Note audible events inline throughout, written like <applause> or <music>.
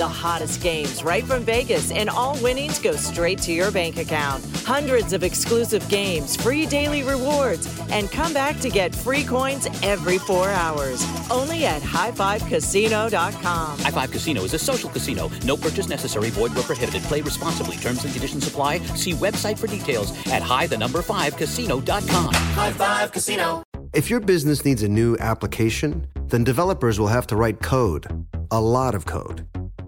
The hottest games right from Vegas, and all winnings go straight to your bank account. Hundreds of exclusive games, free daily rewards, and come back to get free coins every four hours. Only at highfivecasino.com. High Five Casino is a social casino. No purchase necessary. Void where prohibited. Play responsibly. Terms and conditions apply. See website for details at high the number five casino.com. High Five Casino. If your business needs a new application, then developers will have to write code. A lot of code.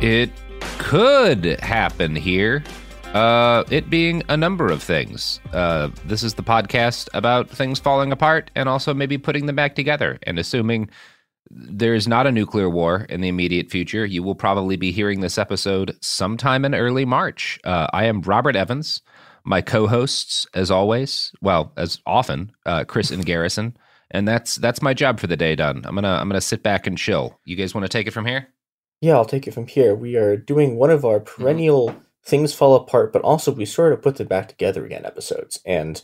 It could happen here. Uh, it being a number of things. Uh, this is the podcast about things falling apart and also maybe putting them back together. And assuming there's not a nuclear war in the immediate future, you will probably be hearing this episode sometime in early March. Uh, I am Robert Evans. My co-hosts, as always, well, as often, uh, Chris and Garrison, and that's that's my job for the day done. I'm gonna I'm gonna sit back and chill. You guys want to take it from here? Yeah, I'll take it from here. We are doing one of our perennial things fall apart, but also we sort of put them back together again episodes. And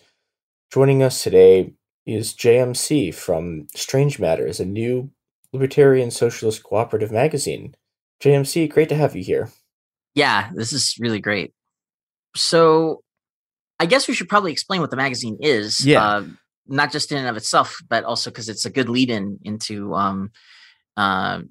joining us today is JMC from Strange Matters, a new libertarian socialist cooperative magazine. JMC, great to have you here. Yeah, this is really great. So, I guess we should probably explain what the magazine is. Yeah. Uh, not just in and of itself, but also because it's a good lead in into um, uh,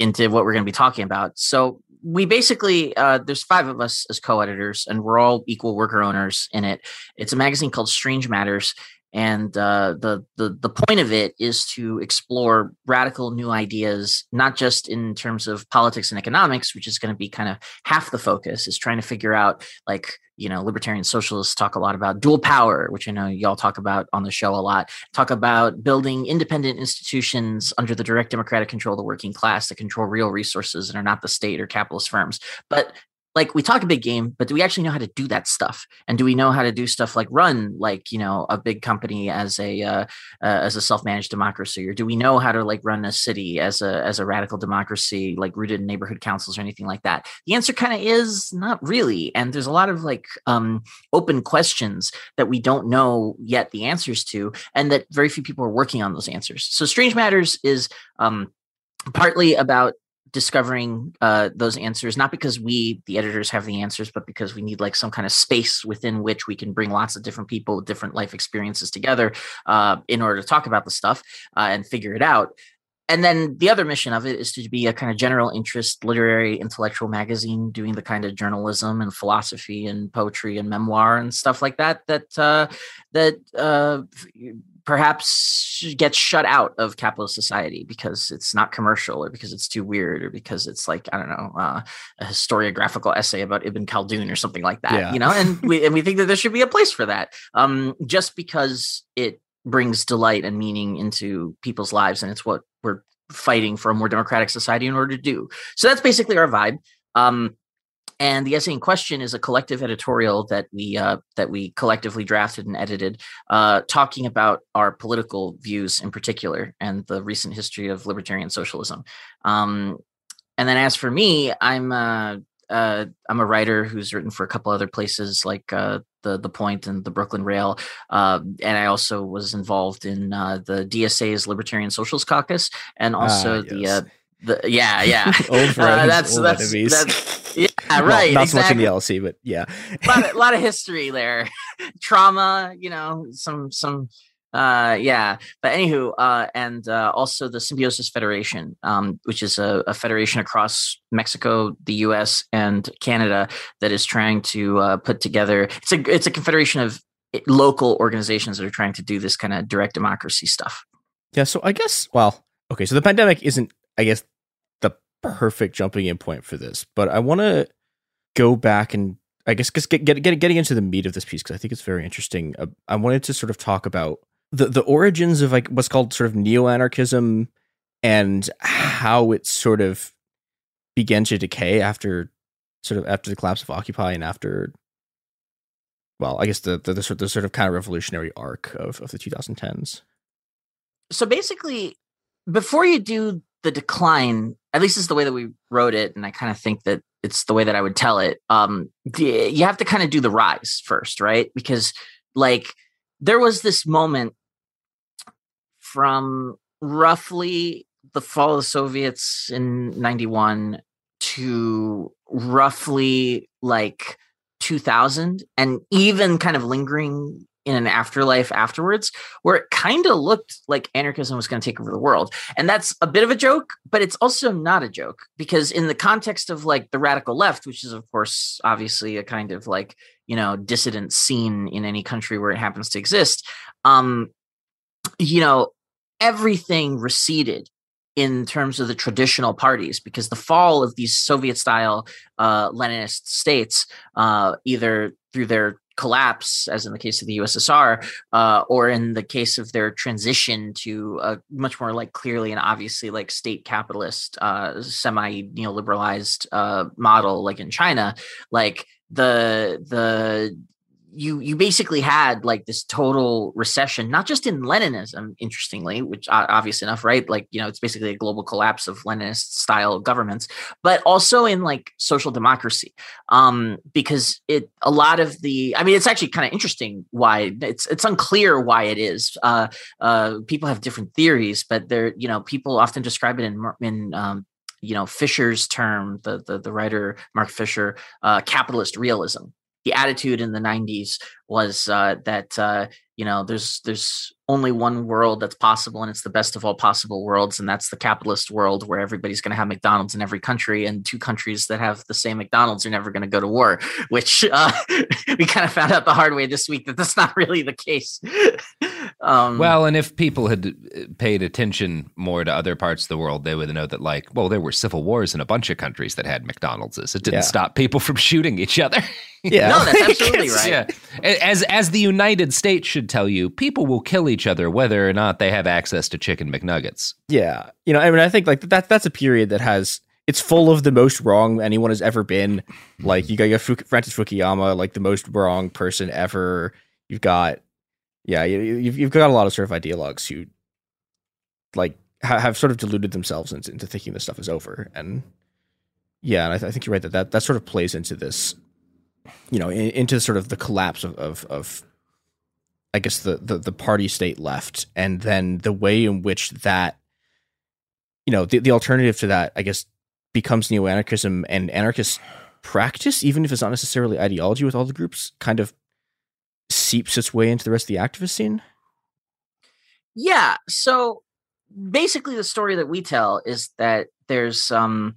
into what we're going to be talking about. So we basically uh, there's five of us as co-editors, and we're all equal worker owners in it. It's a magazine called Strange Matters, and uh, the the the point of it is to explore radical new ideas, not just in terms of politics and economics, which is going to be kind of half the focus. Is trying to figure out like you know libertarian socialists talk a lot about dual power, which I know y'all talk about on the show a lot. Talk about building independent institutions under the direct democratic control of the working class that control real resources and are not the state or capitalist firms, but like we talk a big game, but do we actually know how to do that stuff? And do we know how to do stuff like run like you know a big company as a uh, uh, as a self managed democracy, or do we know how to like run a city as a as a radical democracy like rooted in neighborhood councils or anything like that? The answer kind of is not really, and there's a lot of like um, open questions that we don't know yet the answers to, and that very few people are working on those answers. So Strange Matters is um, partly about discovering uh, those answers not because we the editors have the answers but because we need like some kind of space within which we can bring lots of different people with different life experiences together uh, in order to talk about the stuff uh, and figure it out. And then the other mission of it is to be a kind of general interest literary intellectual magazine doing the kind of journalism and philosophy and poetry and memoir and stuff like that that uh, that uh, perhaps gets shut out of capitalist society because it's not commercial or because it's too weird or because it's like I don't know uh, a historiographical essay about Ibn Khaldun or something like that. Yeah. You know, and we and we think that there should be a place for that. Um, just because it brings delight and meaning into people's lives, and it's what we're fighting for a more democratic society in order to do. So that's basically our vibe. Um, and the essay in question is a collective editorial that we uh, that we collectively drafted and edited, uh, talking about our political views in particular and the recent history of libertarian socialism. Um, and then as for me, I'm uh, uh, I'm a writer who's written for a couple other places like uh, the the Point and the Brooklyn Rail, uh, and I also was involved in uh, the DSA's Libertarian Socialist Caucus, and also Ah, the yes. uh, the yeah yeah <laughs> <laughs> friends, that's that's that's yeah <laughs> Well, right not so much in the LC, but yeah. a lot, of, lot of history there. <laughs> Trauma you know some some uh yeah. But anywho uh and uh also the symbiosis federation um which is a, a federation across mexico the us and canada that is trying to uh put together it's a it's a confederation of eh, local organizations that are trying to do this kind of direct democracy stuff. Yeah, so I guess well, okay, so the pandemic isn't I guess the perfect jumping in point for this, but I want to go back and I guess get, get, get getting into the meat of this piece cuz I think it's very interesting. Uh, I wanted to sort of talk about the the origins of like what's called sort of neo-anarchism and how it sort of began to decay after sort of after the collapse of Occupy and after well, I guess the the, the, sort, the sort of kind of revolutionary arc of, of the 2010s. so basically before you do the decline at least is the way that we wrote it and i kind of think that it's the way that i would tell it um you have to kind of do the rise first right? Because like there was this moment from roughly the fall of the soviets in 91 to roughly like 2000 and even kind of lingering in an afterlife afterwards where it kind of looked like anarchism was going to take over the world. And that's a bit of a joke, but it's also not a joke because in the context of like the radical left, which is of course obviously a kind of like, you know, dissident scene in any country where it happens to exist, um you know, everything receded in terms of the traditional parties because the fall of these Soviet style uh, Leninist states, uh, either through their collapse, as in the case of the USSR, uh, or in the case of their transition to a much more like clearly and obviously like state capitalist, uh, semi neoliberalized uh, model, like in China, like the the you you basically had like this total recession, not just in Leninism, interestingly, which obvious enough, right? Like you know, it's basically a global collapse of Leninist style governments, but also in like social democracy, um, because it a lot of the, I mean, it's actually kind of interesting why it's it's unclear why it is. Uh, uh, people have different theories, but they're you know people often describe it in in um, you know Fisher's term, the the, the writer Mark Fisher, uh, capitalist realism the attitude in the 90s was uh, that uh, you know there's there's only one world that's possible and it's the best of all possible worlds and that's the capitalist world where everybody's going to have mcdonald's in every country and two countries that have the same mcdonald's are never going to go to war <laughs> which uh, <laughs> we kind of found out the hard way this week that that's not really the case <laughs> um, Well, and if people had uh, paid attention more to other parts of the world, they would know that, like, well, there were civil wars in a bunch of countries that had McDonald's. It didn't Yeah. stop people from shooting each other. Yeah. no that's absolutely right yeah, as as the United States should tell you, people will kill each other whether or not they have access to chicken McNuggets. Yeah, you know, I mean, I think like that. That's a period that has it's full of the most wrong anyone has ever been. Like you got your Francis Fukuyama, like the most wrong person ever. You've got, yeah, you, you've you've got a lot of sort of ideologues who, like, ha- have sort of deluded themselves into, into thinking this stuff is over. And yeah, and I, th- I think you're right that, that that sort of plays into this, you know, in, into sort of the collapse of of, of I guess the, the the party state left, and then the way in which that, you know, the, the alternative to that, I guess, becomes neo anarchism and anarchist practice, even if it's not necessarily ideology with all the groups, kind of seeps its way into the rest of the activist scene. Yeah. So basically the story that we tell is that there's um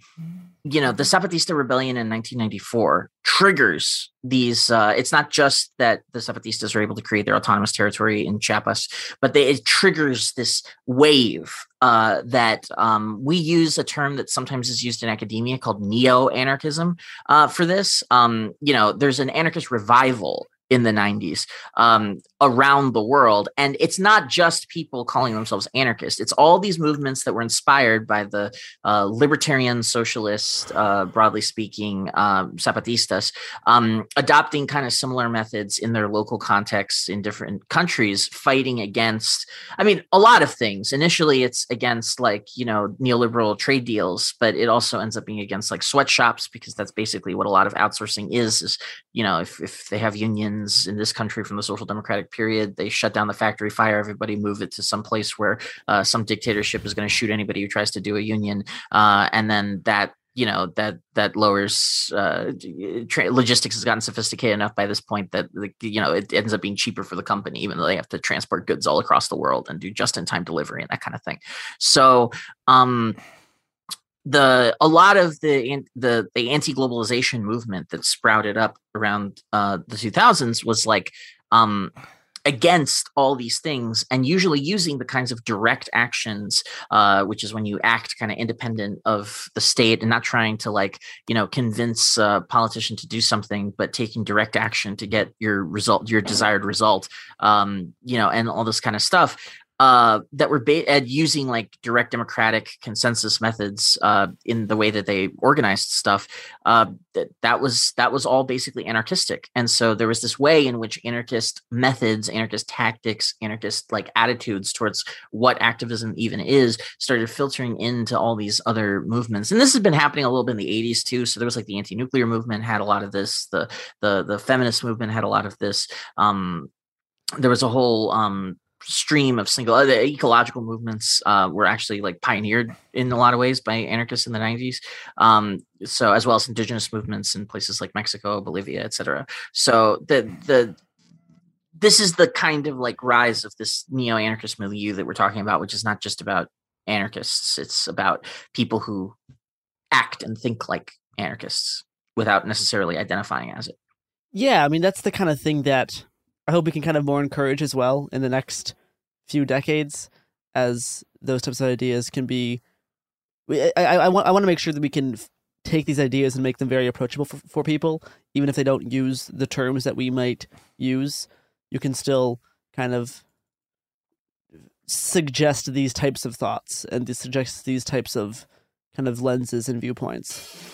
you know the zapatista rebellion in 1994 triggers these uh it's not just that the zapatistas are able to create their autonomous territory in chiapas but they, it triggers this wave uh that um we use a term that sometimes is used in academia called neo-anarchism uh for this. Um you know there's an anarchist revival in the 90s um, around the world. And it's not just people calling themselves anarchists, it's all these movements that were inspired by the uh, libertarian socialist, uh, broadly speaking, um, Zapatistas, um, adopting kind of similar methods in their local contexts in different countries, fighting against, I mean, a lot of things. Initially, it's against like, you know, neoliberal trade deals, but it also ends up being against like sweatshops because that's basically what a lot of outsourcing is, is, you know, if, if they have unions in this country from the social democratic period. They shut down the factory, fire everybody, move it to some place where uh, some dictatorship is going to shoot anybody who tries to do a union, uh, and then that you know that that lowers uh, tra- logistics has gotten sophisticated enough by this point that you know it ends up being cheaper for the company even though they have to transport goods all across the world and do just in time delivery and that kind of thing so um the a lot of the the the anti-globalization movement that sprouted up around uh, the 2000s was like um, against all these things and usually using the kinds of direct actions uh, which is when you act kind of independent of the state and not trying to like you know convince a politician to do something but taking direct action to get your result your desired result um, you know and all this kind of stuff uh, that were ba- uh, using like direct democratic consensus methods uh, in the way that they organized stuff. Uh, that that was that was all basically anarchistic, and so there was this way in which anarchist methods, anarchist tactics, anarchist like attitudes towards what activism even is started filtering into all these other movements. And this has been happening a little bit in the '80s too. So there was like the anti-nuclear movement had a lot of this. The the the feminist movement had a lot of this. Um, there was a whole um, stream of single uh, the ecological movements uh, were actually like pioneered in a lot of ways by anarchists in the 90s um, so as well as indigenous movements in places like mexico bolivia etc so the the this is the kind of like rise of this neo-anarchist milieu that we're talking about which is not just about anarchists it's about people who act and think like anarchists without necessarily identifying as it. Yeah i mean that's the kind of thing that I hope we can kind of more encourage as well in the next few decades as those types of ideas can be. I, I, I want I want to make sure that we can take these ideas and make them very approachable for, for people, even if they don't use the terms that we might use. You can still kind of suggest these types of thoughts and suggest these types of kind of lenses and viewpoints.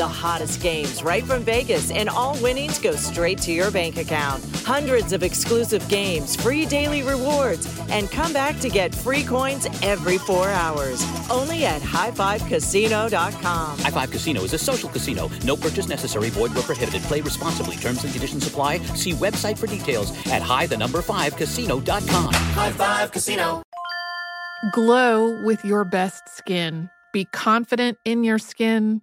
The hottest games right from Vegas, and all winnings go straight to your bank account. Hundreds of exclusive games, free daily rewards, and come back to get free coins every four hours. Only at highfivecasino.com. High Five Casino is a social casino. No purchase necessary. Void where prohibited. Play responsibly. Terms and conditions apply. See website for details at high the number five casino.com. High Five Casino. Glow with your best skin. Be confident in your skin.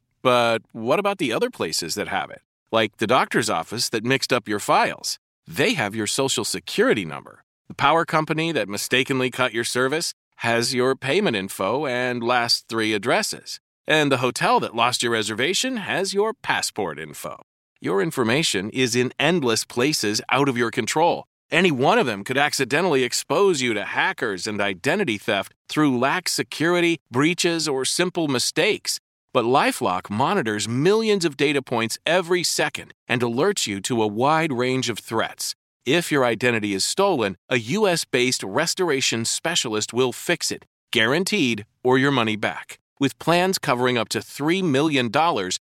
but what about the other places that have it? Like the doctor's office that mixed up your files. They have your social security number. The power company that mistakenly cut your service has your payment info and last three addresses. And the hotel that lost your reservation has your passport info. Your information is in endless places out of your control. Any one of them could accidentally expose you to hackers and identity theft through lax security, breaches, or simple mistakes. But Lifelock monitors millions of data points every second and alerts you to a wide range of threats. If your identity is stolen, a US based restoration specialist will fix it, guaranteed, or your money back. With plans covering up to $3 million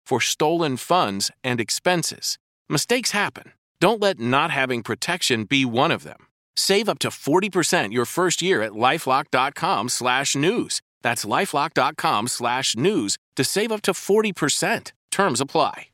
for stolen funds and expenses. Mistakes happen. Don't let not having protection be one of them. Save up to 40% your first year at lifelock.com slash news. That's lifelock.com slash news to save up to 40%. Terms apply.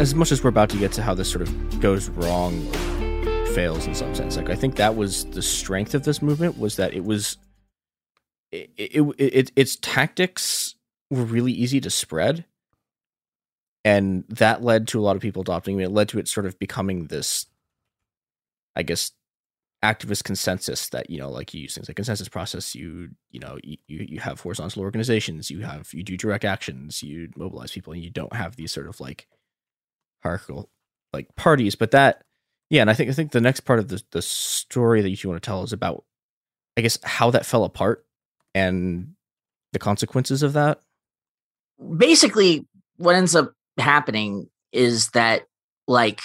As much as we're about to get to how this sort of goes wrong fails in some sense like i think that was the strength of this movement was that it was it, it, it its tactics were really easy to spread and that led to a lot of people adopting it. it led to it sort of becoming this i guess activist consensus that you know like you use things like consensus process you you know you you have horizontal organizations you have you do direct actions you mobilize people and you don't have these sort of like hierarchical like parties but that yeah and i think i think the next part of the the story that you want to tell is about i guess how that fell apart and the consequences of that. Basically what ends up happening is that like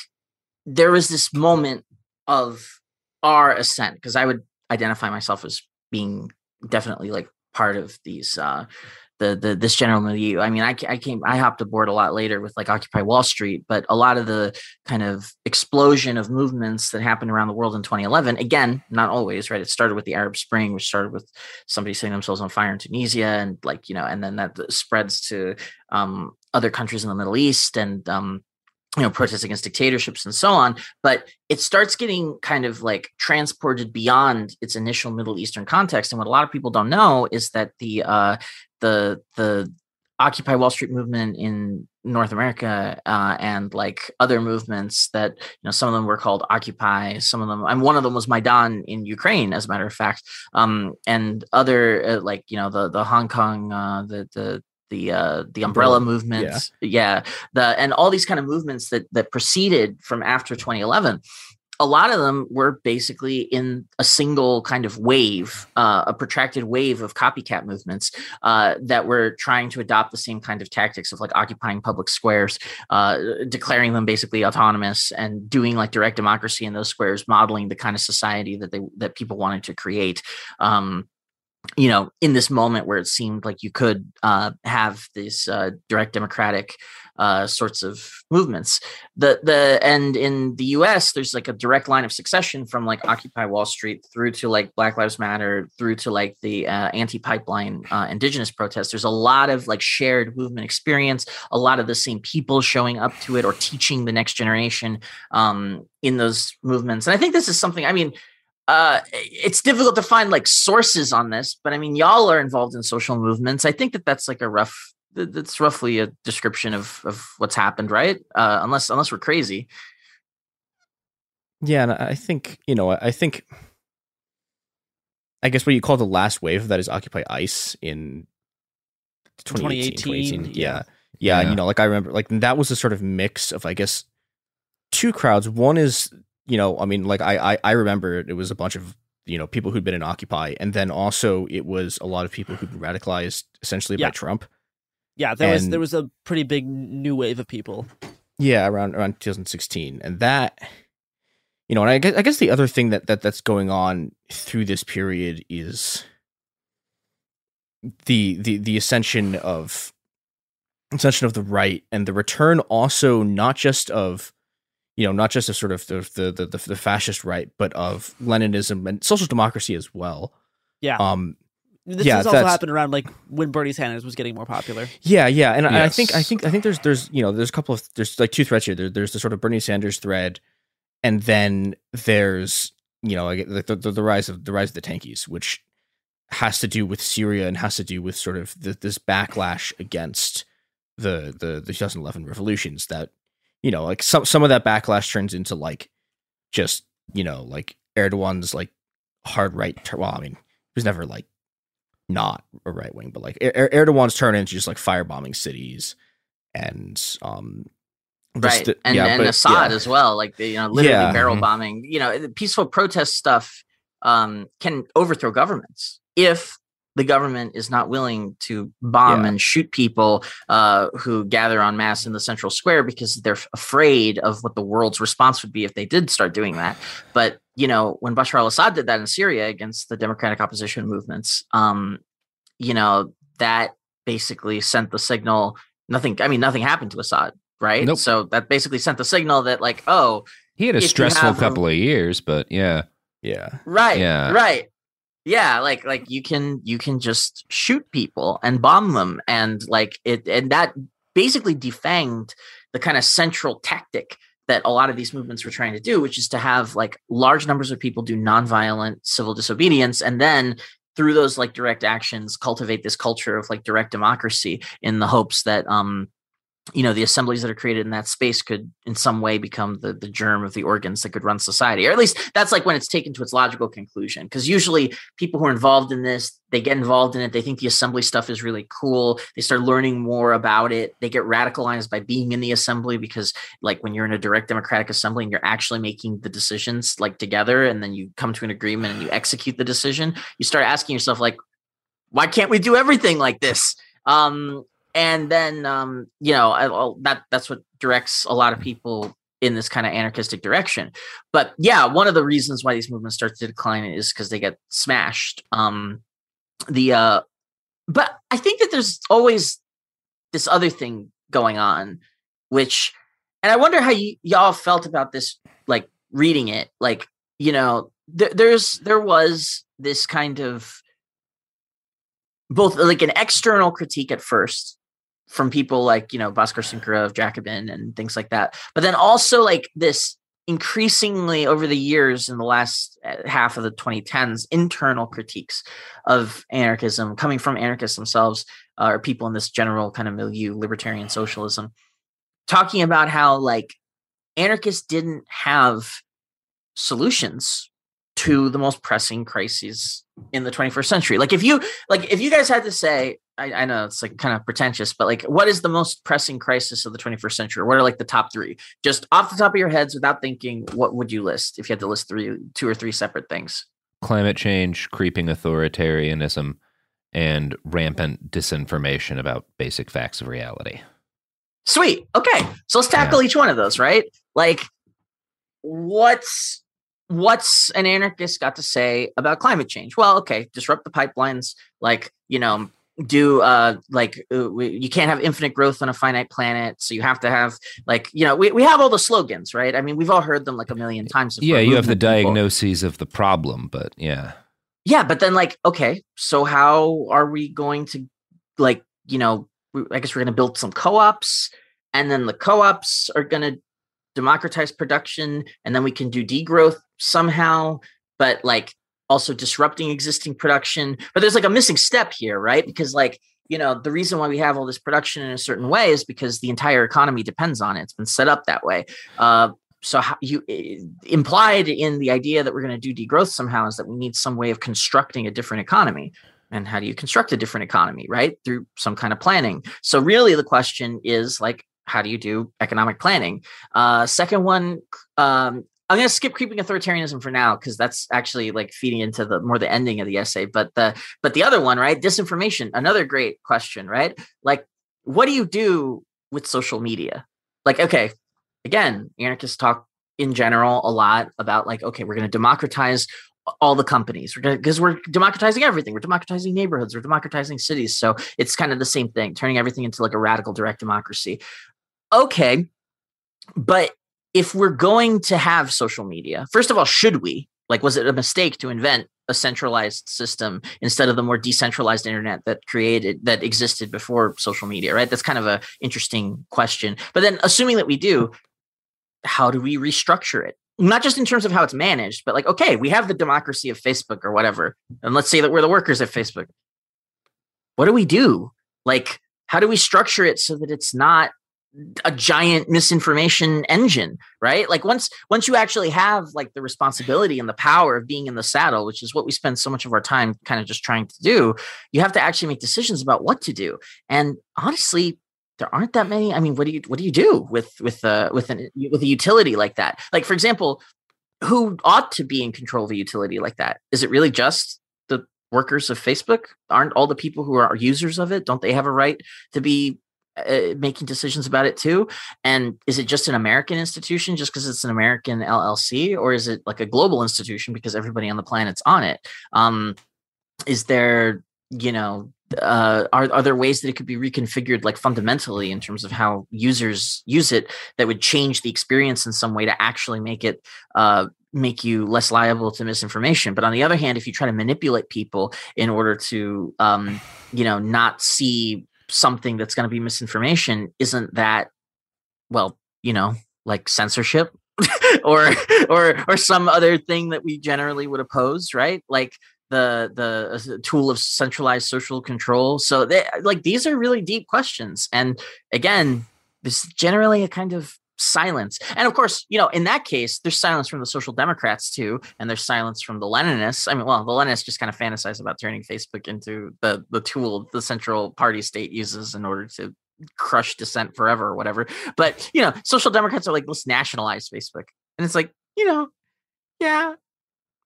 there was this moment of our ascent because i would identify myself as being definitely like part of these uh the the this general milieu. I mean, I, I came I hopped aboard a lot later with like Occupy Wall Street, but a lot of the kind of explosion of movements that happened around the world in 2011. Again, not always right. It started with the Arab Spring, which started with somebody setting themselves on fire in Tunisia, and like you know, and then that spreads to um, other countries in the Middle East and um, you know protests against dictatorships and so on but it starts getting kind of like transported beyond its initial middle eastern context. And what a lot of people don't know is that the uh the the occupy wall street movement in north america uh, and like other movements that you know some of them were called occupy some of them and one of them was maidan in ukraine as a matter of fact. Um and other uh, like you know the the hong kong uh the the the uh the umbrella movements yeah. yeah the and all these kind of movements that that proceeded from after 2011 a lot of them were basically in a single kind of wave, uh, a protracted wave of copycat movements uh, that were trying to adopt the same kind of tactics of like occupying public squares, uh, declaring them basically autonomous, and doing like direct democracy in those squares, modeling the kind of society that they that people wanted to create. Um, you know, in this moment where it seemed like you could uh, have these uh, direct democratic uh, sorts of movements, the the and in the U.S. there's like a direct line of succession from like Occupy Wall Street through to like Black Lives Matter through to like the uh, anti-pipeline uh, indigenous protests. There's a lot of like shared movement experience, a lot of the same people showing up to it or teaching the next generation um, in those movements, and I think this is something. I mean uh it's difficult to find like sources on this but i mean y'all are involved in social movements i think that that's like a rough that's roughly a description of of what's happened right uh unless unless we're crazy yeah and i think you know i think i guess what you call the last wave of that is occupy ice in 2018, 2018, 2018. Yeah. yeah Yeah. you know like i remember like that was a sort of mix of i guess two crowds one is you know i mean like i i, I remember it was a bunch of you know people who'd been in Occupy, and then also it was a lot of people who'd been radicalized essentially Yeah. by Trump. Yeah, there was there was a pretty big new wave of people. Yeah, around around 2016, and that, you know, and I guess I guess the other thing that that that's going on through this period is the the the ascension of ascension of the right and the return also not just of you know not just of sort of the the the, the, fascist right but of Leninism and social democracy as well. Yeah. Um. This yeah, has also happened around like when Bernie Sanders was getting more popular. Yeah, yeah, and I I think I think I think there's there's you know there's a couple of there's like two threads here. There, there's the sort of Bernie Sanders thread, and then there's you know like the, the the rise of the rise of the tankies, which has to do with Syria and has to do with sort of the, this backlash against the the the 2011 revolutions. That you know like some some of that backlash turns into like just you know like Erdogan's like hard right. Ter- well, I mean, he was never like not a right wing, but like er- Er- Erdogan's turn into just like firebombing cities and um right the- and, yeah, and but- assad yeah. as well like the, you know literally Yeah. barrel Mhm. bombing you know the peaceful protest stuff um, can overthrow governments if the government is not willing to bomb Yeah. and shoot people uh, who gather en masse in the central square because they're afraid of what the world's response would be if they did start doing that. But you know, when Bashar al-Assad did that in Syria against the democratic opposition movements, um, you know, that basically sent the signal. Nothing. I mean, nothing happened to Assad, right? Nope. So that basically sent the signal that, like, oh, He had a stressful have a- couple of years, but yeah. Yeah. Right. Yeah. Right. Yeah, like like you can you can just shoot people and bomb them and like it and that basically defanged the kind of central tactic that a lot of these movements were trying to do, which is to have like large numbers of people do nonviolent civil disobedience and then through those like direct actions cultivate this culture of like direct democracy in the hopes that um you know the assemblies that are created in that space could in some way become the the germ of the organs that could run society or at least that's like when it's taken to its logical conclusion because usually people who are involved in this they get involved in it they think the assembly stuff is really cool they start learning more about it they get radicalized by being in the assembly because like when you're in a direct democratic assembly and you're actually making the decisions like together and then you come to an agreement and you execute the decision you start asking yourself like why can't we do everything like this? Um and then um you know I'll- that that's what directs a lot of people in this kind of anarchistic direction. But yeah one of the reasons why these movements start to decline is because they get smashed. Um the uh but i think that there's always this other thing going on which and i wonder how y- y'all felt about this like reading it. Like you know th- there's there was this kind of both like an external critique at first from people like you know Bhaskar Sunkara of Jacobin and things like that, but then also like this increasingly over the years in the last uh, half of the 2010s internal critiques of anarchism coming from anarchists themselves uh, or people in this general kind of milieu libertarian socialism talking about how like anarchists didn't have solutions to the most pressing crises in the 21st century like if you like if you guys had to say I, I know it's like kind of pretentious but like what is the most pressing crisis of the 21st century what are like the top three just off the top of your heads without thinking what would you list if you had to list three two or three separate things Climate change, creeping authoritarianism, and rampant disinformation about basic facts of reality. Sweet. Okay. So let's tackle each one of those, right? Like what's what's an anarchist got to say about climate change? Well, okay, disrupt the pipelines, like, you know, do uh like uh, we, you can't have infinite growth on a finite planet so you have to have like you know we, we have all the slogans right i mean we've all heard them like a million times Yeah, you have the people. diagnoses of the problem, but yeah. Yeah, but then like, okay, so how are we going to like, you know, we- I guess we're going to build some co-ops and then the co-ops are going to democratize production and then we can do degrowth somehow, but like also disrupting existing production. But there's like a missing step here, right? Because like, you know, the reason why we have all this production in a certain way is because the entire economy depends on it. It's been set up that way. Uh, so how you implied in the idea that we're going to do degrowth somehow is that we need some way of constructing a different economy and how do you construct a different economy right through some kind of planning so really the question is like how do you do economic planning uh second one um I'm going to skip creeping authoritarianism for now because that's actually like feeding into the more the ending of the essay. But the but the other one, right? Disinformation, another great question, right? Like, what do you do with social media? Like, okay, again, anarchists talk in general a lot about like, okay, we're going to democratize all the companies. We're because we're democratizing everything. We're democratizing neighborhoods. We're democratizing cities. So it's kind of the same thing, turning everything into like a radical direct democracy. Okay, but if we're going to have social media, first of all, should we? Like, was it a mistake to invent a centralized system instead of the more decentralized internet that created that existed before social media? Right. That's kind of a interesting question. But then, assuming that we do, how do we restructure it? Not just in terms of how it's managed, but like, okay, we have the democracy of Facebook or whatever, and let's say that we're the workers at Facebook. What do we do? Like, how do we structure it so that it's not a giant misinformation engine right? Like once once you actually have like the responsibility and the power of being in the saddle which is what we spend so much of our time kind of just trying to do you have to actually make decisions about what to do. And honestly there aren't that many i mean what do you what do you do with with uh with an with a utility like that? Like for example who ought to be in control of a utility like that? Is it really just the workers of facebook? Aren't all the people who are users of it don't they have a right to be uh, making decisions about it too? And is it just an American institution just because it's an American LLC, or is it like a global institution because everybody on the planet's on it? Um, is there, you know, uh, are are there ways that it could be reconfigured like fundamentally in terms of how users use it that would change the experience in some way to actually make it uh, make you less liable to misinformation but on the other hand if you try to manipulate people in order to um, you know not see something that's going to be misinformation isn't that well you know like censorship <laughs> or or or some other thing that we generally would oppose right? Like the the uh, tool of centralized social control. So they, like these are really deep questions. And again this is generally a kind of silence. And of course, you know, in that case, there's silence from the social democrats too, and there's silence from the Leninists. I mean, well, the Leninists just kind of fantasize about turning Facebook into the the tool the central party state uses in order to crush dissent forever or whatever. But you know, social democrats are like, let's nationalize Facebook. And it's like, you know, yeah,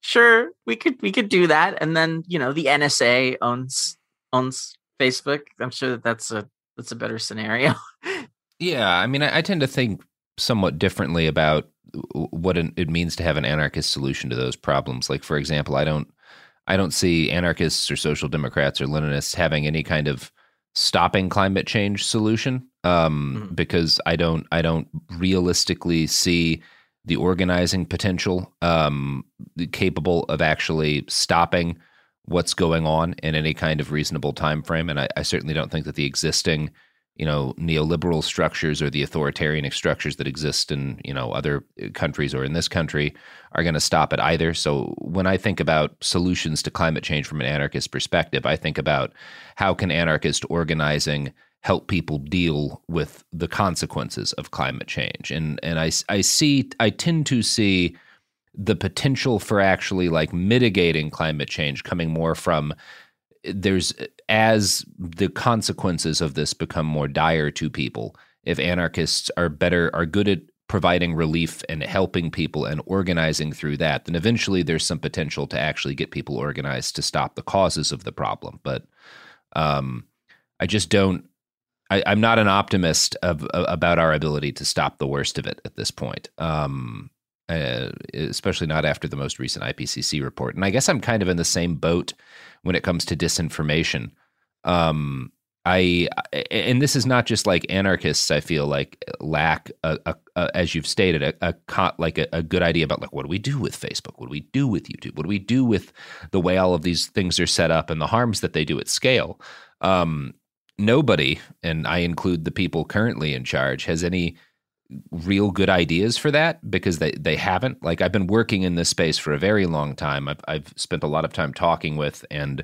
sure, we could we could do that. And then, you know, the NSA owns owns Facebook. I'm sure that that's a that's a better scenario. <laughs> Yeah, I mean, I, I, tend to think somewhat differently about what it means to have an anarchist solution to those problems. Like, for example, I don't, I don't see anarchists or social democrats or Leninists having any kind of stopping climate change solution um, mm-hmm. because I don't, I don't realistically see the organizing potential um, capable of actually stopping what's going on in any kind of reasonable time frame. And I, I certainly don't think that the existing you know neoliberal structures or the authoritarian structures that exist in you know other countries or in this country are going to stop it either. So when i think about solutions to climate change from an anarchist perspective i think about how can anarchist organizing help people deal with the consequences of climate change? And and i i see i tend to see the potential for actually like mitigating climate change coming more from there's as the consequences of this become more dire to people if anarchists are better are good at providing relief and helping people and organizing through that then eventually there's some potential to actually get people organized to stop the causes of the problem but um, i just don't I, am not an optimist of, of, about our ability to stop the worst of it at this point um, uh, especially not after the most recent IPCC report. And I guess I'm kind of in the same boat when it comes to disinformation. Um, I and this is not just like anarchists. I feel like lack a, a, a as you've stated a, a like a, good idea about like what do we do with Facebook? What do we do with YouTube? What do we do with the way all of these things are set up and the harms that they do at scale? Um, nobody, and I include the people currently in charge, has any real good ideas for that because they, they haven't. Like I've been working in this space for a very long time. I've I've spent a lot of time talking with and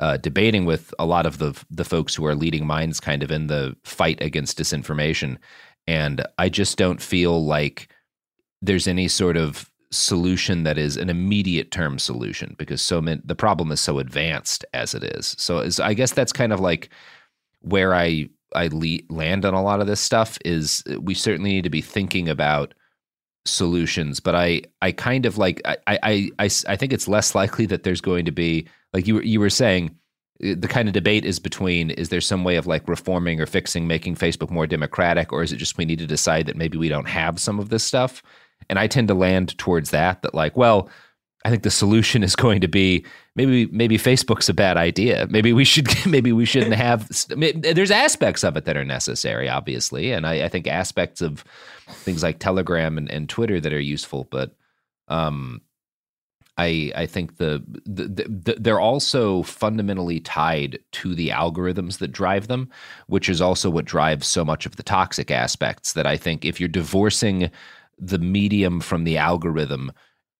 uh, debating with a lot of the the folks who are leading minds kind of in the fight against disinformation. And I just don't feel like there's any sort of solution that is an immediate term solution because so many, the problem is so advanced as it is. So I guess that's kind of like where I I le- land on a lot of this stuff is we certainly need to be thinking about solutions, but I I kind of like I I I think it's less likely that there's going to be like you were- you were saying uh, the kind of debate is between is there some way of like reforming or fixing making Facebook more democratic or is it just we need to decide that maybe we don't have some of this stuff? And I tend to land towards that that like well I think the solution <laughs> is going to be maybe maybe Facebook's a bad idea. Maybe we should <laughs> maybe we shouldn't <laughs> have there's aspects of it that are necessary obviously and I, I think aspects of things like Telegram and, and Twitter that are useful but um I I think the, the, the they're also fundamentally tied to the algorithms that drive them, which is also what drives so much of the toxic aspects. That I think if you're divorcing the medium from the algorithm,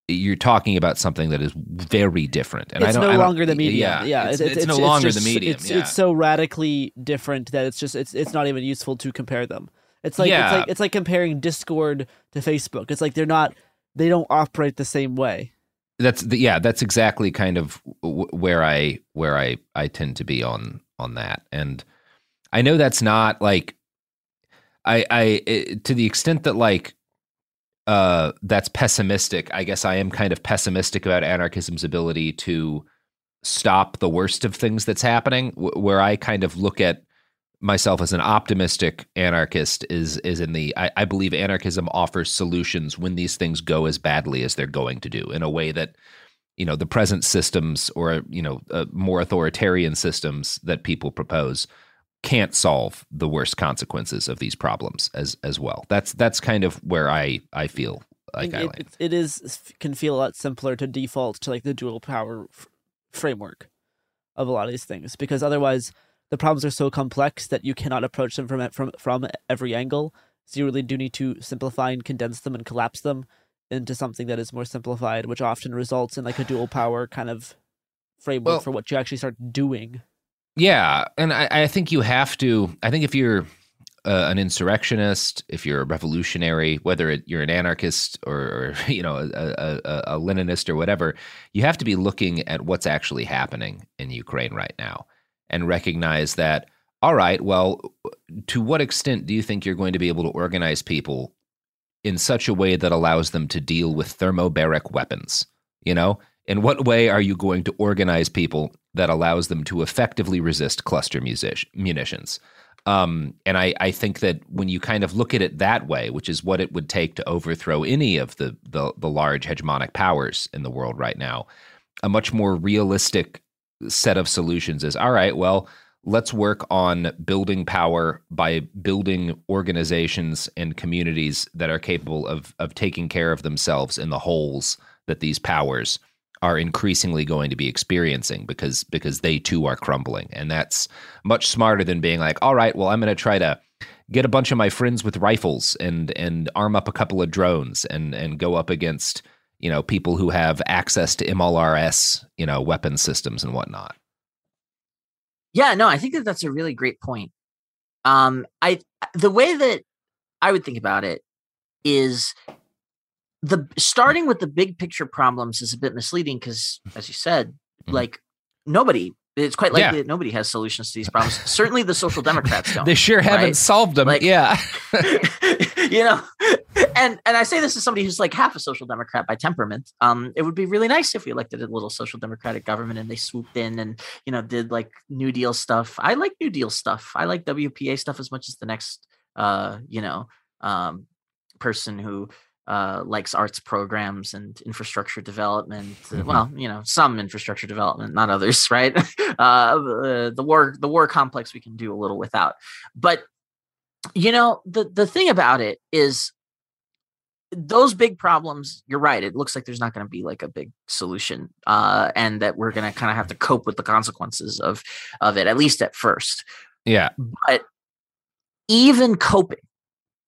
you're talking about something that is very different. And it's I don't, no I don't- longer the medium. Yeah, it's, it's no longer just- the medium. It's, yeah. it's so radically different that it's just it's it's not even useful to compare them. It's like Yeah. it's like it's like comparing Discord to Facebook. It's like they're not they don't operate the same way. That's the, yeah that's exactly kind of w- where i where i i tend to be on on that. And i know that's not like i i it, to the extent that like uh that's pessimistic i guess i am kind of pessimistic about anarchism's ability to stop the worst of things that's happening wh- where i kind of look at myself as an optimistic anarchist is is in the I, I believe anarchism offers solutions when these things go as badly as they're going to do in a way that you know the present systems or you know uh, more authoritarian systems that people propose can't solve the worst consequences of these problems as as well that's that's kind of where i i feel like i it, land. it, it is can feel a lot simpler to default to like the dual power f- framework of a lot of these things because otherwise the problems are so complex that you cannot approach them from from from every angle. So you really do need to simplify and condense them and collapse them into something that is more simplified, which often results in like a dual power kind of framework Well- for what you actually start doing. Yeah, and I, I think you have to. I think if you're uh, an insurrectionist, if you're a revolutionary, whether it, you're an anarchist or, or <laughs> you know a, a, a, a Leninist or whatever, you have to be looking at what's actually happening in Ukraine right now and recognize that. All right, well, to what extent do you think you're going to be able to organize people in such a way that allows them to deal with thermobaric weapons? You know, in what way are you going to organize people that allows them to effectively resist cluster music- munitions? Um, and I, I think that when you kind of look at it that way, which is what it would take to overthrow any of the, the the large hegemonic powers in the world right now, a much more realistic set of solutions is all right. Well, let's work on building power by building organizations and communities that are capable of of taking care of themselves in the holes that these powers are increasingly going to be experiencing because because they too are crumbling and that's much smarter than being like all right well i'm going to try to get a bunch of my friends with rifles and and arm up a couple of drones and and go up against you know people who have access to mlrs you know weapon systems and whatnot Yeah, no, I think that that's a really great point. Um, I the way that I would think about it is the starting with the big picture problems is a bit misleading because, as you said, like nobody. It's quite likely. Yeah. that nobody has solutions to these problems. Certainly, the social democrats <laughs> don't. they sure haven't right? solved them Like- yeah <laughs> you know and and i say this as somebody who's like half a social democrat by temperament um it would be really nice if we elected a little social democratic government and they swooped in and you know did like new deal stuff i like new deal stuff i like wpa stuff as much as the next uh you know um person who uh, likes arts programs and infrastructure development. uh, Mhm. Well, you know, some infrastructure development, not others, <laughs> right? uh, the the war the war complex we can do a little without, but you know the the thing about it is those big problems you're right it looks like there's not going to be like a big solution uh and that we're going to kind of have to cope with the consequences of of it at least at first yeah but even coping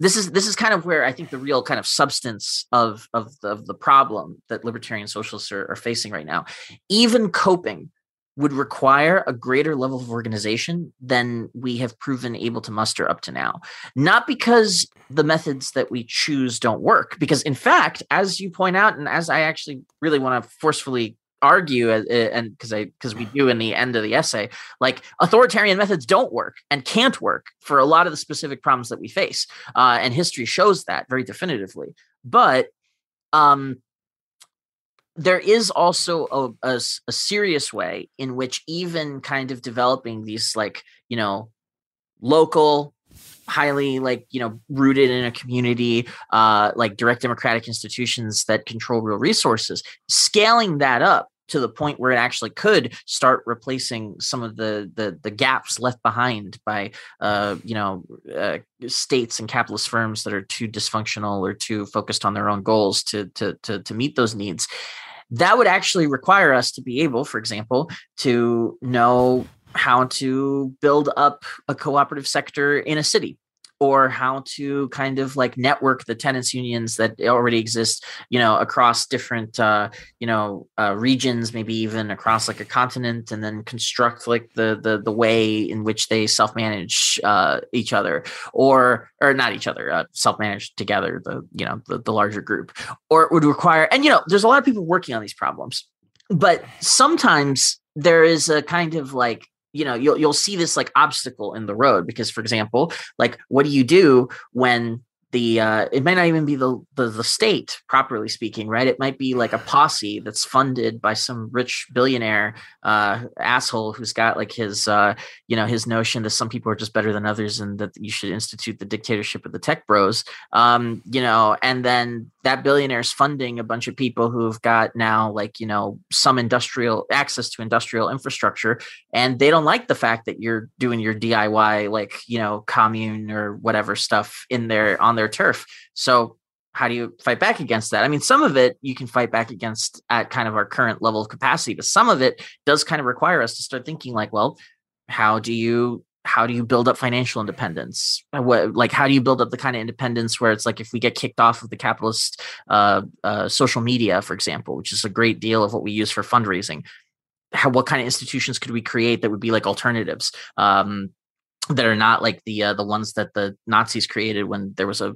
this is this is kind of where i think the real kind of substance of of the, of the problem that libertarian socialists are, are facing right now even coping would require a greater level of organization than we have proven able to muster up to now. Not because the methods that we choose don't work, because in fact, as you point out, and as I actually really want to forcefully argue uh, and because I because we do in the end of the essay, like authoritarian methods don't work and can't work for a lot of the specific problems that we face, uh, and history shows that very definitively. But um, there is also a, a, a serious way in which even kind of developing these like you know local highly like you know rooted in a community uh like direct democratic institutions that control real resources scaling that up to the point where it actually could start replacing some of the the, the gaps left behind by uh, you know uh, states and capitalist firms that are too dysfunctional or too focused on their own goals to to to, to meet those needs. That would actually require us to be able for example to know how to build up a cooperative sector in a city or how to kind of like network the tenants unions that already exist you know across different uh, you know uh, regions maybe even across like a continent and then construct like the the, the way in which they self-manage uh, each other. Or or not each other uh, self-manage together the you know the, the larger group. Or it would require and you know there's a lot of people working on these problems. But sometimes there is a kind of like you know you'll you'll see this like obstacle in the road because for example like what do you do when the uh, it might not even be the, the, the state properly speaking right? It might be like a posse that's funded by some rich billionaire uh, asshole who's got like his uh, you know his notion that some people are just better than others and that you should institute the dictatorship of the tech bros. Um, you know and then that billionaire is funding a bunch of people who've got now like you know some industrial access to industrial infrastructure and they don't like the fact that you're doing your diy like you know commune or whatever stuff in there on their turf so how do you fight back against that i mean some of it you can fight back against at kind of our current level of capacity but some of it does kind of require us to start thinking like well how do you how do you build up financial independence? Uh, what, like, how do you build up the kind of independence where it's like if we get kicked off of the capitalist uh, uh, social media, for example, which is a great deal of what we use for fundraising, how what kind of institutions could we create that would be like alternatives? Um, that are not like the uh, the ones that the Nazis created when there was a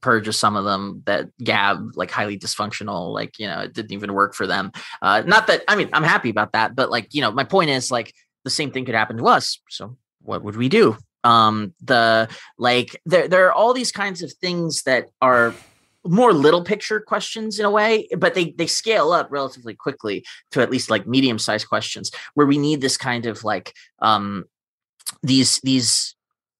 purge of some of them that Gab like highly dysfunctional like you know it didn't even work for them. Uh, not that I mean I'm happy about that, but like you know my point is like the same thing could happen to us. So what would we do? Um, the like there there are all these kinds of things that are more little picture questions in a way, but they they scale up relatively quickly to at least like medium sized questions where we need this kind of like um these these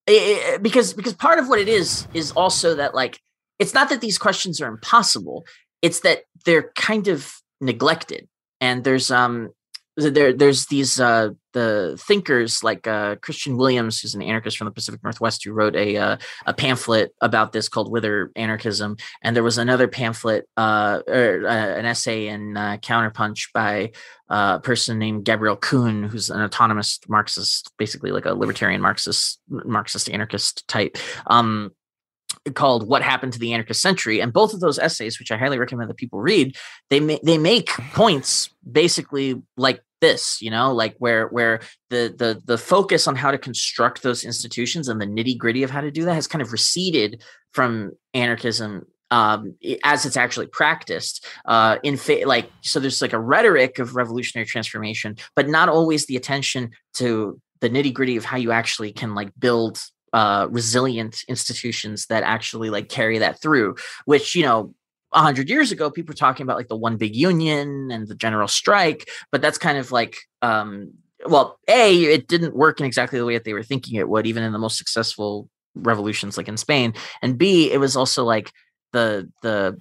it, because because part of what it is is also that like it's not that these questions are impossible it's that they're kind of neglected. And there's um there there's these uh the thinkers like uh Kristian Williams who's an anarchist from the Pacific Northwest who wrote a uh, a pamphlet about this called Whither Anarchism. And there was another pamphlet uh or uh, an essay in uh, Counterpunch by a person named Gabriel Kuhn who's an autonomous Marxist basically like a libertarian Marxist Marxist anarchist type. Um called "What Happened to the Anarchist Century," and both of those essays, which I highly recommend that people read, they ma- they make points basically like this, you know, like where where the the the focus on how to construct those institutions and the nitty gritty of how to do that has kind of receded from anarchism um, as it's actually practiced uh, in fa- like so there's like a rhetoric of revolutionary transformation but not always the attention to the nitty gritty of how you actually can like build uh, resilient institutions that actually like carry that through which you know a hundred years ago people were talking about like the one big union and the general strike but that's kind of like um well a it didn't work in exactly the way that they were thinking it would even in the most successful revolutions like in spain and b it was also like the the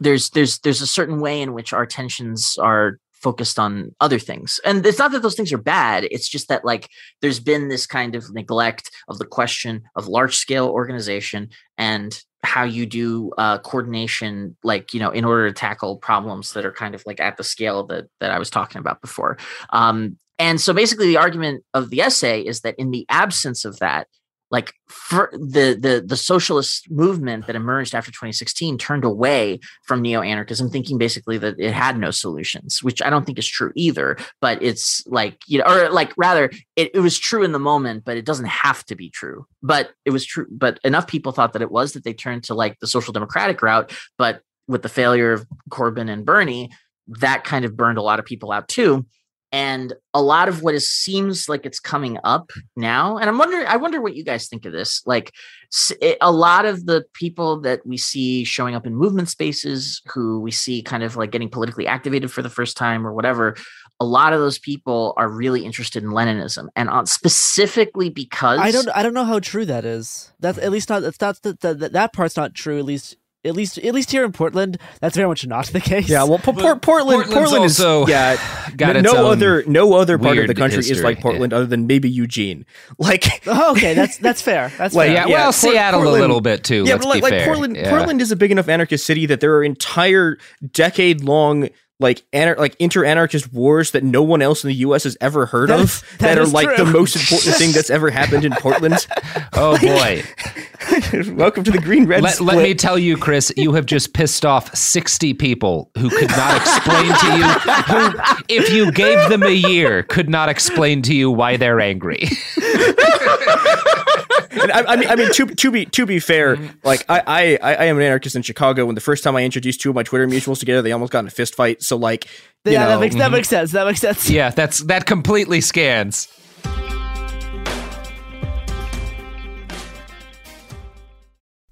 there's there's there's a certain way in which our tensions are focused on other things. And it's not that those things are bad. It's just that like there's been this kind of neglect of the question of large scale organization and how you do uh, coordination, like you know, in order to tackle problems that are kind of like at the scale that that I was talking about before. Um, and so basically, the argument of the essay is that in the absence of that, like the the the socialist movement that emerged after 2016 turned away from neo-anarchism thinking basically that it had no solutions which i don't think is true either but it's like you know or like rather it, it was true in the moment but it doesn't have to be true but it was true but enough people thought that it was that they turned to like the social democratic route but with the failure of corbyn and bernie that kind of burned a lot of people out too. And a lot of what is seems like it's coming up now, and I'm wondering, I wonder what you guys think of this. Like, eh, a lot of the people that we see showing up in movement spaces, who we see kind of like getting politically activated for the first time or whatever, a lot of those people are really interested in Leninism, and on, specifically because I don't I don't know how true that is. That's at least not that's not that that, that part's not true. At least at least at least here in Portland, that's very much not the case. Yeah, well, Po- But Portland, Portland's Portland is also yeah. <laughs> got no its own other, no other part of the weird country is like Portland, other than maybe Eugene. <laughs> Like, Oh, okay, that's that's fair. That's Like, fair. yeah, yeah, well, Port- Seattle Portland- a little bit too. yeah, let's but like, be like fair. Portland, Yeah. Portland is a big enough anarchist city that there are entire decade long like anar- like inter-anarchist wars that no one else in the U.S. has ever heard That of is- that, that are is like the true. most important thing that's ever happened in Portland. <laughs> Oh boy. <laughs> Welcome to the Green Red let, let me tell you, Chris, you have just pissed off 60 people who could not explain to you, who, if you gave them a year, could not explain to you why they're angry. <laughs> and I, I mean, I mean, to to be to be fair, like I, I I am an anarchist in Chicago. And the first time I introduced two of my Twitter mutuals together, they almost got in a fist fight. So like, you yeah, know, that makes that mm-hmm. makes sense. That makes sense. yeah, that's that completely scans.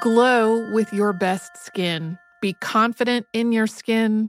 Glow with your best skin. Be confident in your skin.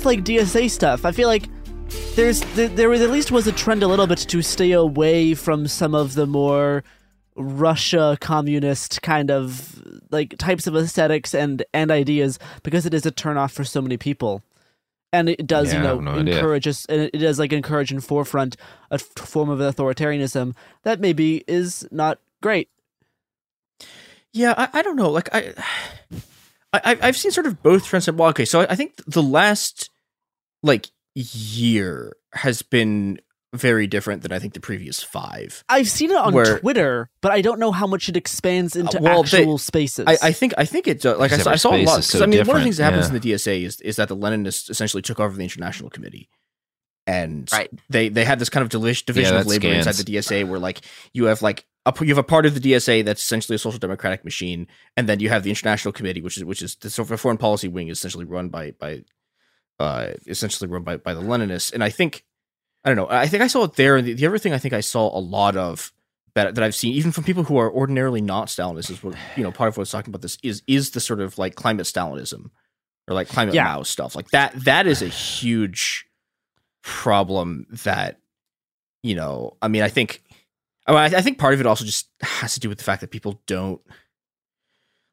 With like DSA stuff, I feel like there's there, there was at least was a trend a little bit to stay away from some of the more Russia communist kind of like types of aesthetics and and ideas because it is a turnoff for so many people. And it does, Yeah, you know, have no idea. encourage us. and It does like encourage and forefront a f- form of authoritarianism that maybe is not great. Yeah, I, I don't know. Like I, <sighs> I, I- I've seen sort of both trends. Well, okay, so I, I think the last like year has been very different than I think the previous five. I've seen it on Where- Twitter, but I don't know how much it expands into Uh, well, they- spaces. I, I think I think it uh, like I, saw- I for saw a lot. so I mean, one of the things that happens yeah. in the DSA is is that the Leninists essentially took over the International Committee, and Right. they they had this kind of delish, division Yeah, of that labor inside the DSA, where like you have like a, you have a part of the DSA that's essentially a social democratic machine, and then you have the International Committee, which is which is the sort of foreign policy wing, is essentially run by by uh essentially run by by the Leninists, and I think I don't know. I think I saw it there. And the, the other thing I think I saw a lot of that that I've seen, even from people who are ordinarily not Stalinists, is what you know. Part of what I was talking about this is is the sort of like climate Stalinism or like climate Yeah. Mao stuff. Like that. That is a huge problem. That you know. I mean, I think. I, mean, I I think part of it also just has to do with the fact that people don't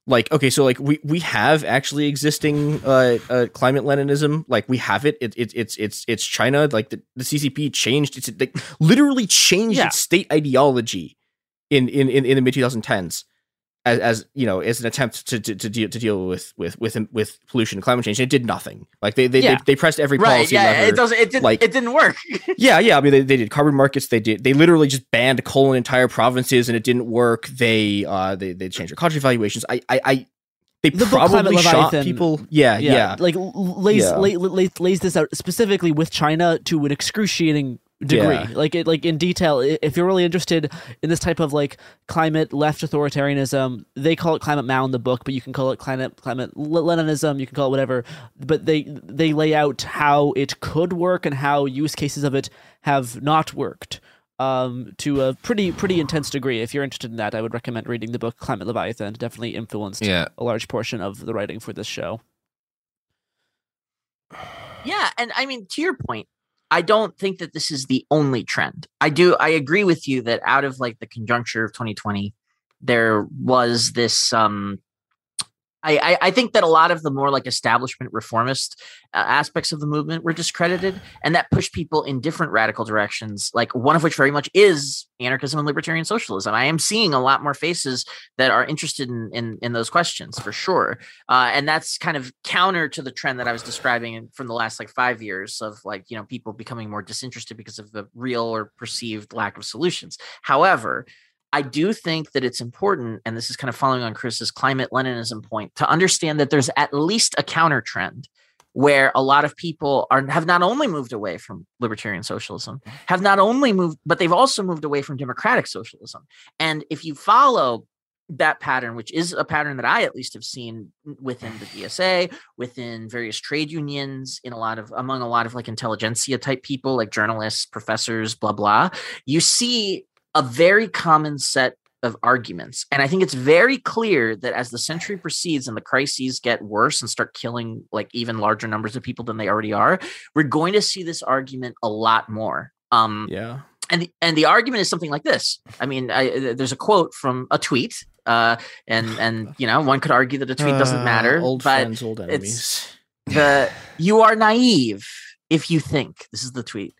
like okay so like we we have actually existing uh, uh climate leninism. Like we have it, it, it it's it's it's china. Like the, the ccp changed it's like literally changed Yeah. its state ideology in in in, in the mid 2010s as, as you know as an attempt to to, to deal to deal with with with with pollution and climate change and it did nothing like they they, Yeah. they, they pressed every policy right? policy Yeah, lever it doesn't. It didn't. like- it didn't work. <laughs> yeah, yeah. I mean, they, they did carbon markets. They did. They literally just banned coal in entire provinces, and it didn't work. They uh, they they changed their country valuations. I I, I they The probably shot Leviathan- people. Yeah, yeah. like l- lays, Yeah. lay, lay, lays this out specifically with China to an excruciating degree. Yeah. Like it, like in detail. If you're really interested in this type of like climate left authoritarianism, they call it climate Mao in the book, but you can call it climate climate Leninism. You can call it whatever. But they they lay out how it could work and how use cases of it have not worked. Um, to a pretty pretty intense degree. If you're interested in that, I would recommend reading the book Climate Leviathan. It definitely influenced Yeah. a large portion of the writing for this show. Yeah, and I mean to your point, I don't think that this is the only trend. I do I agree with you that out of like the conjuncture of 2020, there was this um I, I, think that a lot of the more like establishment reformist uh, aspects of the movement were discredited, and that pushed people in different radical directions. Like one of which very much is anarchism and libertarian socialism. I am seeing a lot more faces that are interested in in, in those questions for sure, uh, and that's kind of counter to the trend that I was describing from the last like five years of like you know people becoming more disinterested because of the real or perceived lack of solutions. However, I do think that it's important, and this is kind of following on Chris's climate Leninism point, to understand that there's at least a counter trend where a lot of people are have not only moved away from libertarian socialism, have not only moved, but they've also moved away from democratic socialism. And if you follow that pattern, which is a pattern that I at least have seen within the DSA, within various trade unions, in a lot of among a lot of like intelligentsia type people, like journalists, professors, blah blah, you see a very common set of arguments. And I think it's very clear that as the century proceeds and the crises get worse and start killing like even larger numbers of people than they already are, we're going to see this argument a lot more. Um, yeah. and the, and the argument is something like this. I mean, I, uh, there's a quote from a tweet, uh, and <laughs> and you know one could argue that a tweet doesn't Uh, matter. Old but friends, old enemies. the <laughs> you are naive if you think this is the tweet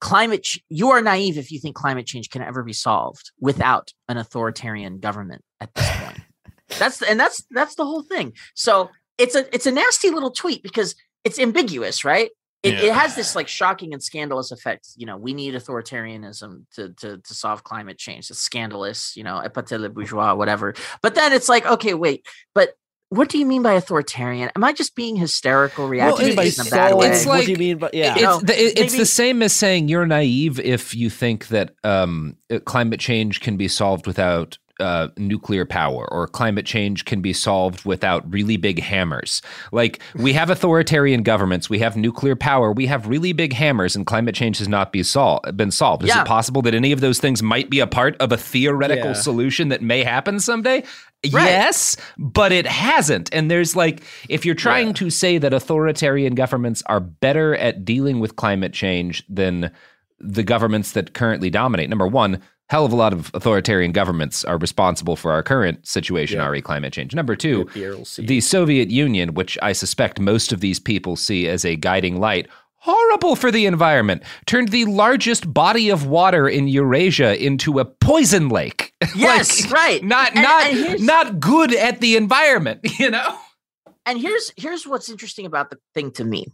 climate ch- you are naive if you think climate change can ever be solved without an authoritarian government at this point. <laughs> That's and that's that's the whole thing. So it's a it's a nasty little tweet because it's ambiguous right? It, it has this like shocking and scandalous effect you know we need authoritarianism to to, to solve climate change. It's scandalous you know epate le bourgeois whatever. But then it's like okay wait but what do you mean by authoritarian? Am I just being hysterical, reacting it- in a bad way? it's What do you mean by- yeah. It's, You know, the, it- it's maybe- the same as saying you're naive if you think that um, uh, climate change can be solved without uh, nuclear power or climate change can be solved without really big hammers. Like we have authoritarian governments, we have nuclear power, we have really big hammers, and climate change has not be sol- been solved. Is Yeah. it possible that any of those things might be a part of a theoretical Yeah. solution that may happen someday? Yes, but it hasn't. And there's like, if you're trying to say that authoritarian governments are better at dealing with climate change than the governments that currently dominate, number one, hell of a lot of authoritarian governments are responsible for our current situation, re climate change. Number two, the Soviet Union, which I suspect most of these people see as a guiding light, horrible for the environment, turned the largest body of water in Eurasia into a poison lake. <laughs> Yes, right. Not And- not and not good at the environment, <laughs> you know? and here's here's what's interesting about the thing to me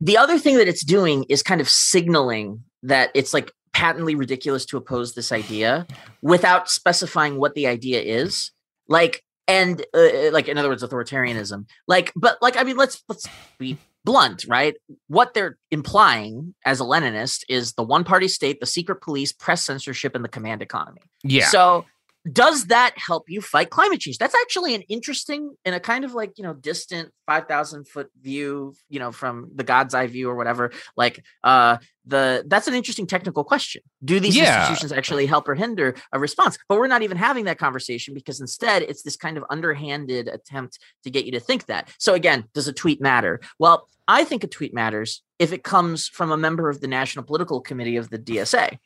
the other thing that it's doing is kind of signaling that it's like patently ridiculous to oppose this idea without specifying what the idea is. Like and uh, like in other words authoritarianism. Like but like i mean let's let's be blunt right? What they're implying as a leninist is the one party state the secret police press censorship and the command economy. Yeah. so does that help you fight climate change? That's actually an interesting and a kind of like, you know, distant 5,000 foot view, you know, from the God's eye view or whatever. Like, uh, the that's an interesting technical question. Do these Yeah. institutions actually help or hinder a response? But we're not even having that conversation because instead it's this kind of underhanded attempt to get you to think that. So again, does a tweet matter? Well, I think a tweet matters if it comes from a member of the National Political Committee of the DSA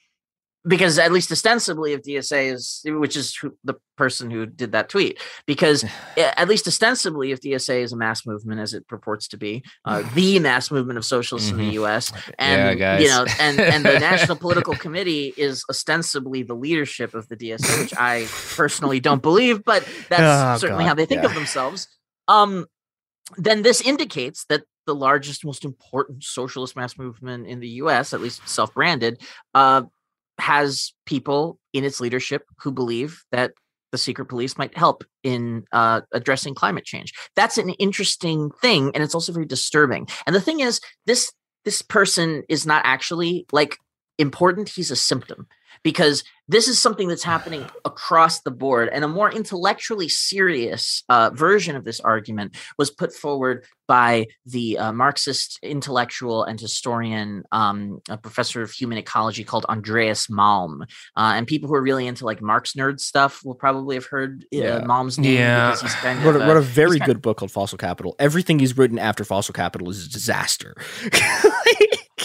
because at least ostensibly if DSA is which is who, the person who did that tweet because <sighs> at least ostensibly if DSA is a mass movement as it purports to be uh, <sighs> the mass movement of socialists in the US and Yeah, you know and and the National <laughs> Political Committee is ostensibly the leadership of the DSA which I personally don't believe but that's Oh, certainly God, how they think of themselves. Um then this indicates that the largest, most important socialist mass movement in the U.S., at least self-branded, uh, has people in its leadership who believe that the secret police might help in uh, addressing climate change. That's an interesting thing, and it's also very disturbing. And the thing is, this this person is not actually like important. He's a symptom because this is something that's happening <sighs> across the board. And a more intellectually serious uh, version of this argument was put forward by the uh, Marxist intellectual and historian, um, a professor of human ecology called Andreas Malm. Uh, and people who are really into like Marx nerd stuff will probably have heard uh, Malm's name because he's kind of a, wrote a uh, he's very good book called Fossil Capital. Everything he's written after Fossil Capital is a disaster. <laughs>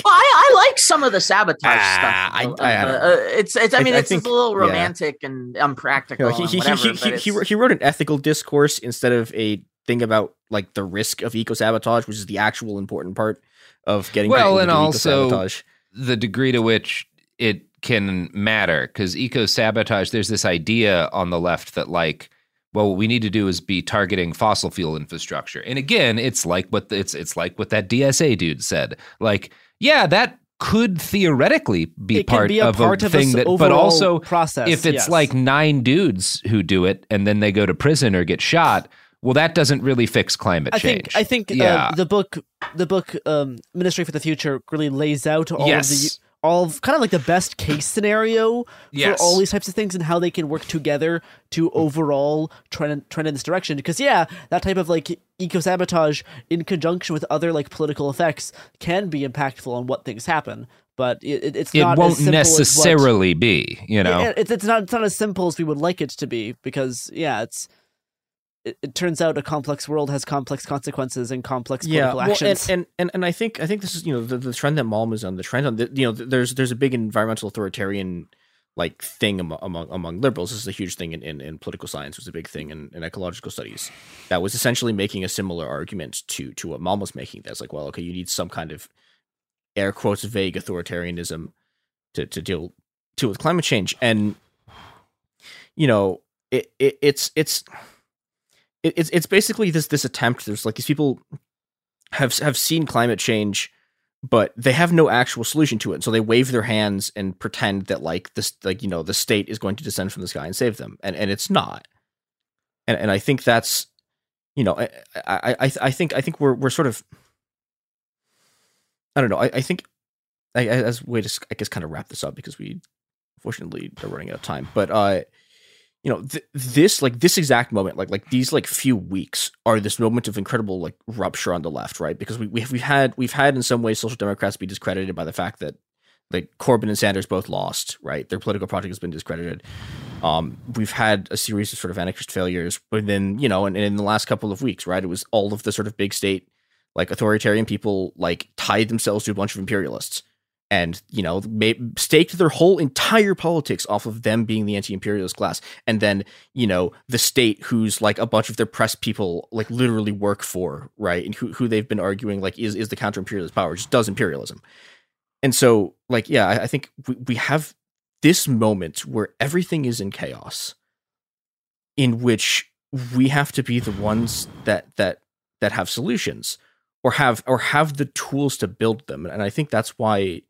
Well, I, I like some of the sabotage stuff. Ah, I- Uh, I- I uh, uh, it's it's. I mean, I it's, think- a little yeah. romantic and You unpractical. know, he, and he, he, whatever, he, he, he, wrote- he wrote an ethical discourse instead of a thing about like the risk of eco sabotage, which is the actual important part of getting well, and to do also the degree to which it can matter because eco sabotage. There's this idea on the left that like, well, what we need to do is be targeting fossil fuel infrastructure. And again, it's like what the, it's it's like what that DSA dude said. Like, yeah, that could theoretically be It part be a of part a of a thing that, but also process, if it's yes. like nine dudes who do it and then they go to prison or get shot. Well, that doesn't really fix climate I change. think I think yeah. uh, the book the book um, Ministry for the Future really lays out all of the of kind of like the best case scenario Yes. for all these types of things and how they can work together to overall trend trend in this direction. Because yeah, that type of like eco sabotage in conjunction with other like political effects can be impactful on what things happen. But it, it- it's it won't as what- necessarily be, you know. yeah, it's it's not it's not as simple as we would like it to be because yeah, it's it, it turns out a complex world has complex consequences and complex yeah, political well, actions. and and and I think I think this is you know the, the trend that Malm is on the trend on the, you know there's there's a big environmental authoritarian like thing among among, among liberals. This is a huge thing in, in, in political science. It was a big thing in, in ecological studies. That was essentially making a similar argument to to what Malm was making. That's like, well, okay, you need some kind of air quotes vague authoritarianism to to deal to with climate change, and you know it, it it's it's it, it's it's basically this this attempt. There's like these people have have seen climate change, but they have no actual solution to it. So they wave their hands and pretend that like this like you know the state is going to descend from the sky and save them, and and it's not. And and I think that's you know I I I, I think I think we're we're sort of I don't know I, I think I, as way to I guess kind of wrap this up because we unfortunately are running out of time, but uh you know th- this like this exact moment like like these like few weeks are this moment of incredible like rupture on the left right because we we've, we've had we've had in some ways social democrats be discredited by the fact that like Corbyn and Sanders both lost, right? Their political project has been discredited. Um, we've had a series of sort of anarchist failures, but then you know, and, and in the last couple of weeks, right, it was all of the sort of big state, like authoritarian people, like tied themselves to a bunch of imperialists, and you know, made, staked their whole entire politics off of them being the anti-imperialist class, and then you know, the state, who's like a bunch of their press people, like literally work for, right, and who who they've been arguing like is is the counter-imperialist power, just does imperialism. And so like yeah I, I, think we, we have this moment where everything is in chaos in which we have to be the ones that that that have solutions or have or have the tools to build them. And i think that's why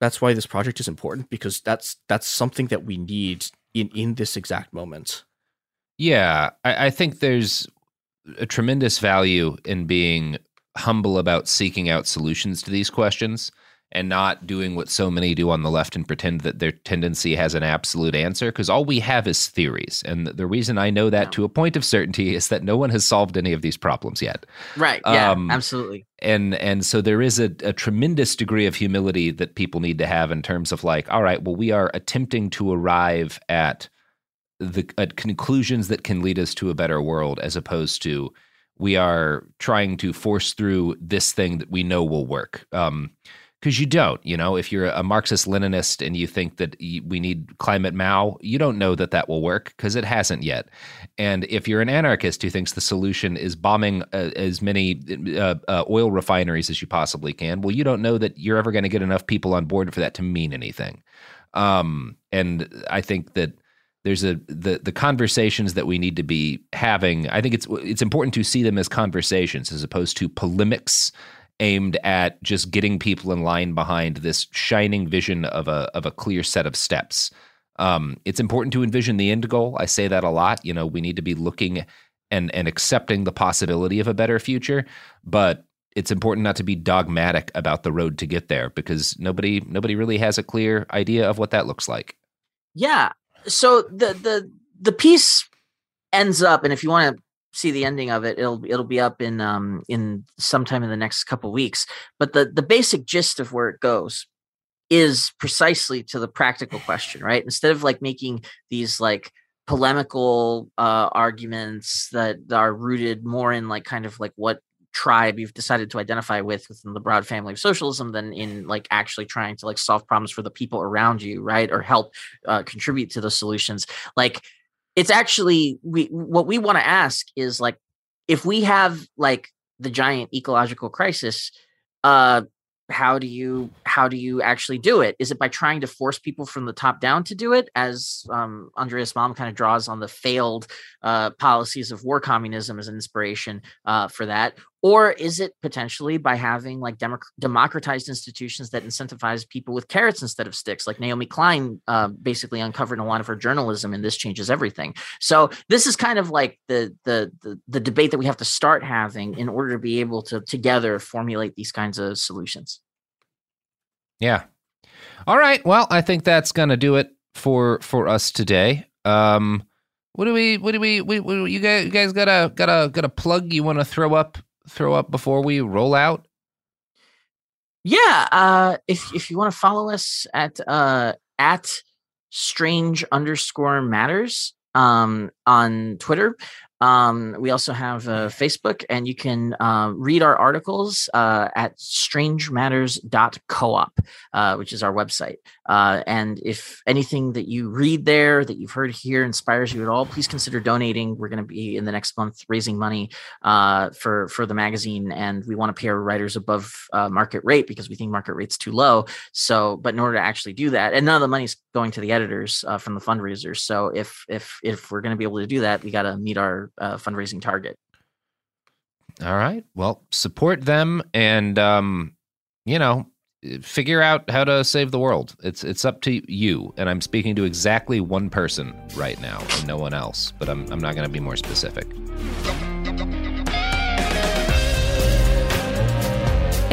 that's why this project is important because that's that's something that we need in in this exact moment. Yeah I, I think there's a tremendous value in being humble about seeking out solutions to these questions and not doing what so many do on the left and pretend that their tendency has an absolute answer because all we have is theories. And the reason i know that yeah. to a point of certainty is that no one has solved any of these problems yet. Right. Yeah um, absolutely. and and so there is a, a tremendous degree of humility that people need to have in terms of like all right well we are attempting to arrive at the at conclusions that can lead us to a better world as opposed to we are trying to force through this thing that we know will work. Um, because you don't. You know, if you're a Marxist Leninist and you think that we need climate Mao, you don't know that that will work because it hasn't yet. And if you're an anarchist who thinks the solution is bombing uh, as many uh, uh, oil refineries as you possibly can, well, you don't know that you're ever going to get enough people on board for that to mean anything. Um, and I think that there's a the the conversations that we need to be having. I think it's it's important to see them as conversations as opposed to polemics aimed at just getting people in line behind this shining vision of a of a clear set of steps. Um, it's important to envision the end goal. I say that a lot. You know, we need to be looking and and accepting the possibility of a better future, but it's important not to be dogmatic about the road to get there because nobody nobody really has a clear idea of what that looks like. Yeah. So the the the piece ends up, and if you want to see the ending of it it'll it'll be up in um in sometime in the next couple weeks. But the the basic gist of where it goes is precisely to the practical question right? Instead of like making these like polemical uh arguments that are rooted more in like kind of like what tribe you've decided to identify with within the broad family of socialism than in like actually trying to like solve problems for the people around you right? Or help uh, contribute to the solutions. Like it's actually we what we want to ask is like if we have like the giant ecological crisis uh how do you how do you actually do it? Is it by trying to force people from the top down to do it as um, andreas malm kind of draws on the failed uh, policies of war communism as an inspiration uh, for that or is it potentially by having like democ- democratized institutions that incentivize people with carrots instead of sticks? Like naomi klein uh, basically uncovered in a lot of her journalism and this changes everything. So this is kind of like the, the the the debate that we have to start having in order to be able to together formulate these kinds of solutions. Yeah. All right. Well i think that's gonna do it for for us today. Um what do we what do we, we, we you guys, you guys got a got a got a plug you want to throw up throw up before we roll out? Yeah, uh, if if you want to follow us at uh, at strange underscore matters um, on Twitter, um, we also have uh, Facebook, and you can uh, read our articles uh, at strangematters.coop, uh, which is our website. Uh, and if anything that you read there that you've heard here inspires you at all, please consider donating. We're going to be in the next month raising money uh, for for the magazine, and we want to pay our writers above uh, market rate because we think market rate's too low. So, but in order to actually do that, and none of the money's going to the editors from the fundraisers. So, if if if we're going to be able to do that, we got to meet our uh, fundraising target. All right. Well, support them and um, you know, figure out how to save the world. It's it's up to you. And I'm speaking to exactly one person right now and no one else, but I'm I'm not going to be more specific.